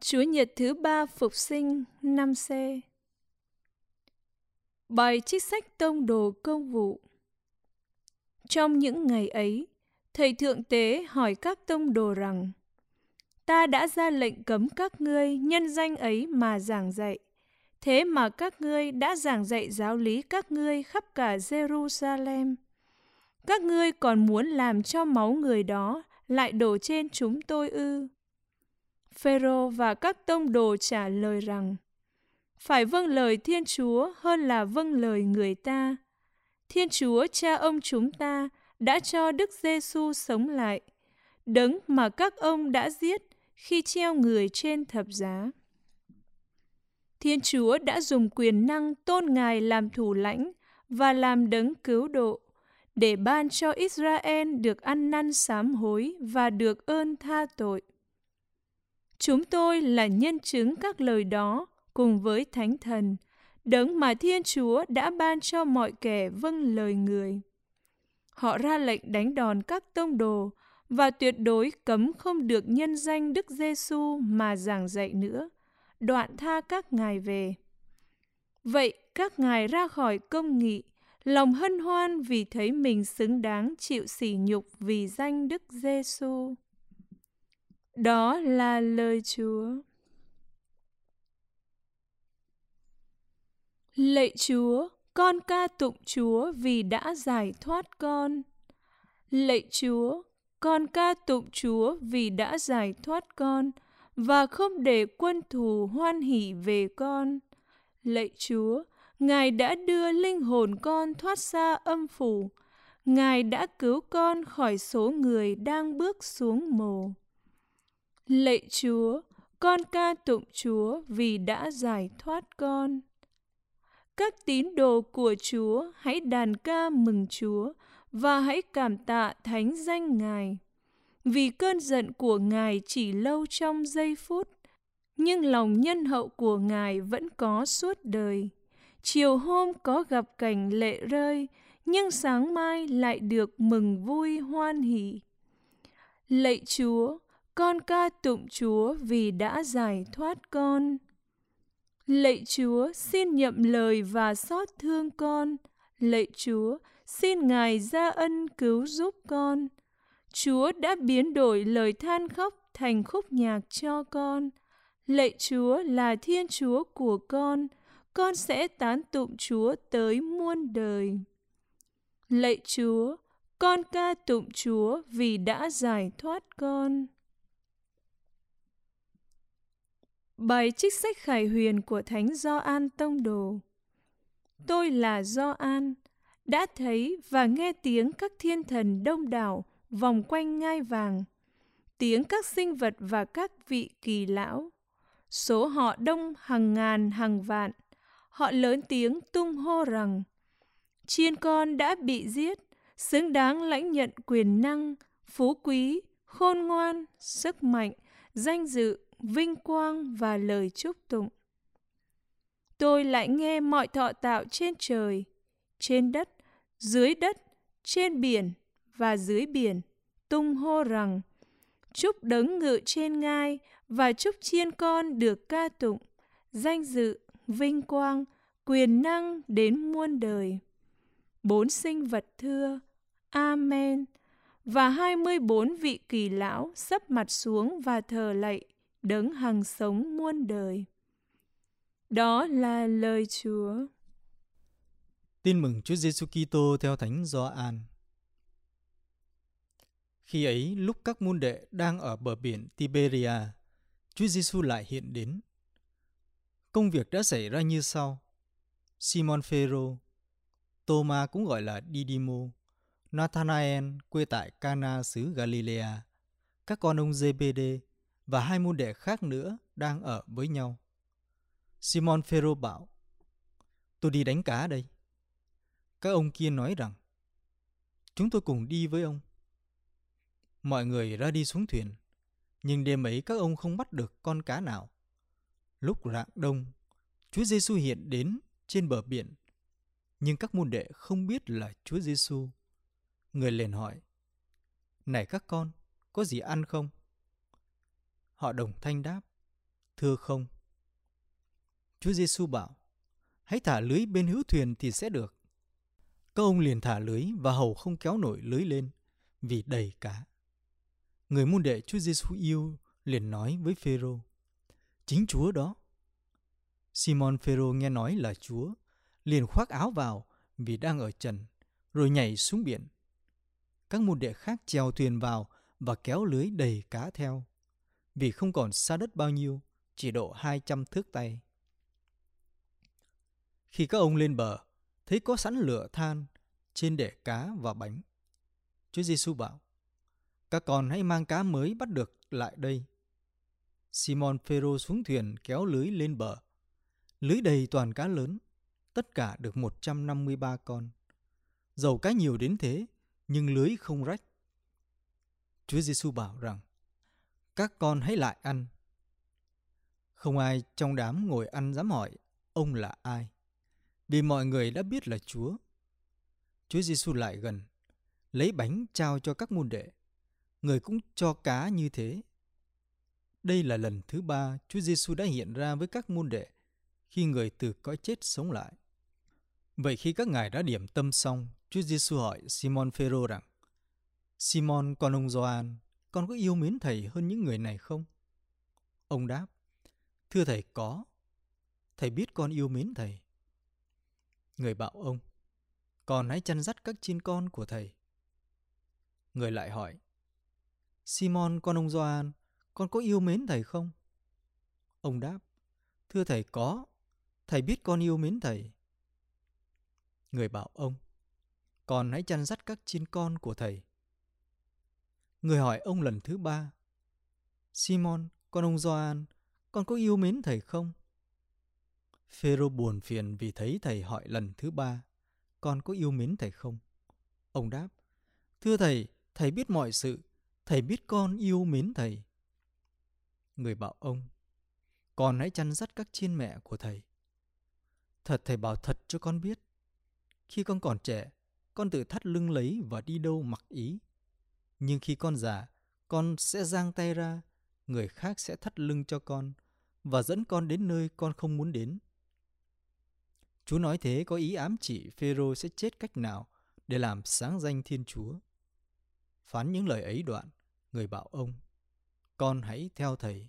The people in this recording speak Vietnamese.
Chúa Nhật thứ ba phục sinh 5C Bài trích sách tông đồ công vụ Trong những ngày ấy, Thầy Thượng Tế hỏi các tông đồ rằng Ta đã ra lệnh cấm các ngươi nhân danh ấy mà giảng dạy. Thế mà các ngươi đã giảng dạy giáo lý các ngươi khắp cả Jerusalem. Các ngươi còn muốn làm cho máu người đó lại đổ trên chúng tôi ư? Phêrô và các tông đồ trả lời rằng: Phải vâng lời Thiên Chúa hơn là vâng lời người ta. Thiên Chúa cha ông chúng ta đã cho Đức Giêsu sống lại, đấng mà các ông đã giết khi treo người trên thập giá. Thiên Chúa đã dùng quyền năng tôn Ngài làm thủ lãnh và làm đấng cứu độ để ban cho Israel được ăn năn sám hối và được ơn tha tội. Chúng tôi là nhân chứng các lời đó cùng với Thánh Thần, đấng mà Thiên Chúa đã ban cho mọi kẻ vâng lời người. Họ ra lệnh đánh đòn các tông đồ và tuyệt đối cấm không được nhân danh Đức Giêsu mà giảng dạy nữa, đoạn tha các ngài về. Vậy các ngài ra khỏi công nghị, lòng hân hoan vì thấy mình xứng đáng chịu sỉ nhục vì danh Đức Giêsu. Đó là lời Chúa. Lạy Chúa, con ca tụng Chúa vì đã giải thoát con. Lạy Chúa, con ca tụng Chúa vì đã giải thoát con và không để quân thù hoan hỉ về con. Lạy Chúa, Ngài đã đưa linh hồn con thoát xa âm phủ. Ngài đã cứu con khỏi số người đang bước xuống mồ. Lạy Chúa, con ca tụng Chúa vì đã giải thoát con. Các tín đồ của Chúa hãy đàn ca mừng Chúa và hãy cảm tạ thánh danh Ngài. Vì cơn giận của Ngài chỉ lâu trong giây phút, nhưng lòng nhân hậu của Ngài vẫn có suốt đời. Chiều hôm có gặp cảnh lệ rơi, nhưng sáng mai lại được mừng vui hoan hỷ. Lạy Chúa, con ca tụng Chúa vì đã giải thoát con. Lạy Chúa, xin nhậm lời và xót thương con. Lạy Chúa, xin Ngài ra ân cứu giúp con. Chúa đã biến đổi lời than khóc thành khúc nhạc cho con. Lạy Chúa là Thiên Chúa của con, con sẽ tán tụng Chúa tới muôn đời. Lạy Chúa, con ca tụng Chúa vì đã giải thoát con. Bài trích sách khải huyền của Thánh Gioan Tông Đồ Tôi là Gioan, đã thấy và nghe tiếng các thiên thần đông đảo vòng quanh ngai vàng, tiếng các sinh vật và các vị kỳ lão. Số họ đông hàng ngàn hàng vạn, họ lớn tiếng tung hô rằng Chiên con đã bị giết, xứng đáng lãnh nhận quyền năng, phú quý, khôn ngoan, sức mạnh, danh dự, vinh quang và lời chúc tụng. Tôi lại nghe mọi thọ tạo trên trời, trên đất, dưới đất, trên biển và dưới biển, tung hô rằng chúc đấng ngự trên ngai và chúc chiên con được ca tụng, danh dự, vinh quang, quyền năng đến muôn đời. Bốn sinh vật thưa, Amen, và hai mươi bốn vị kỳ lão sấp mặt xuống và thờ lạy đấng hằng sống muôn đời. Đó là lời Chúa. Tin mừng Chúa Giêsu Kitô theo Thánh Gioan. Khi ấy, lúc các môn đệ đang ở bờ biển Tiberia, Chúa Giêsu lại hiện đến. Công việc đã xảy ra như sau: Simon Phêrô, Thomas cũng gọi là Didimo, Nathanael quê tại Cana xứ Galilea, các con ông Zebedee và hai môn đệ khác nữa đang ở với nhau. Simon Phêrô bảo: "Tôi đi đánh cá đây." Các ông kia nói rằng: "Chúng tôi cùng đi với ông." Mọi người ra đi xuống thuyền, nhưng đêm ấy các ông không bắt được con cá nào. Lúc rạng đông, Chúa Giêsu hiện đến trên bờ biển, nhưng các môn đệ không biết là Chúa Giêsu. Người liền hỏi: "Này các con, có gì ăn không?" Họ đồng thanh đáp, Thưa không. Chúa Giêsu bảo, hãy thả lưới bên hữu thuyền thì sẽ được. Các ông liền thả lưới và hầu không kéo nổi lưới lên vì đầy cá. Người môn đệ Chúa Giêsu yêu liền nói với Phêrô: "Chính Chúa đó." Simon Phêrô nghe nói là Chúa, liền khoác áo vào vì đang ở trần, rồi nhảy xuống biển. Các môn đệ khác chèo thuyền vào và kéo lưới đầy cá theo, vì không còn xa đất bao nhiêu, chỉ độ hai trăm thước tay. Khi các ông lên bờ, thấy có sẵn lửa than trên để cá và bánh. Chúa Giêsu bảo: Các con hãy mang cá mới bắt được lại đây. Simon Phêrô xuống thuyền kéo lưới lên bờ. Lưới đầy toàn cá lớn, tất cả được 153 con. Dầu cá nhiều đến thế, nhưng lưới không rách. Chúa Giêsu bảo rằng: các con hãy lại ăn. Không ai trong đám ngồi ăn dám hỏi ông là ai, vì mọi người đã biết là Chúa. Chúa Giêsu lại gần, lấy bánh trao cho các môn đệ. Người cũng cho cá như thế. Đây là lần thứ ba Chúa Giêsu đã hiện ra với các môn đệ khi người từ cõi chết sống lại. Vậy khi các ngài đã điểm tâm xong, Chúa Giêsu hỏi Simon Phêrô rằng: Simon con ông Gioan, con có yêu mến thầy hơn những người này không? Ông đáp: Thưa thầy có. Thầy biết con yêu mến thầy. Người bảo ông: Con hãy chăn dắt các chiên con của thầy. Người lại hỏi: Simon con ông Gioan, con có yêu mến thầy không? Ông đáp: Thưa thầy có. Thầy biết con yêu mến thầy. Người bảo ông: Con hãy chăn dắt các chiên con của thầy. Người hỏi ông lần thứ ba: Simon, con ông Gioan, con có yêu mến thầy không? Phêrô buồn phiền vì thấy thầy hỏi lần thứ ba, con có yêu mến thầy không? Ông đáp, thưa thầy, thầy biết mọi sự, thầy biết con yêu mến thầy. Người bảo ông, con hãy chăn dắt các chiên mẹ của thầy. Thật thầy bảo thật cho con biết, khi con còn trẻ, con tự thắt lưng lấy và đi đâu mặc ý. Nhưng khi con già, con sẽ giang tay ra, người khác sẽ thắt lưng cho con và dẫn con đến nơi con không muốn đến. Chúa nói thế có ý ám chỉ Phêrô sẽ chết cách nào để làm sáng danh Thiên Chúa. Phán những lời ấy đoạn, người bảo ông, con hãy theo thầy.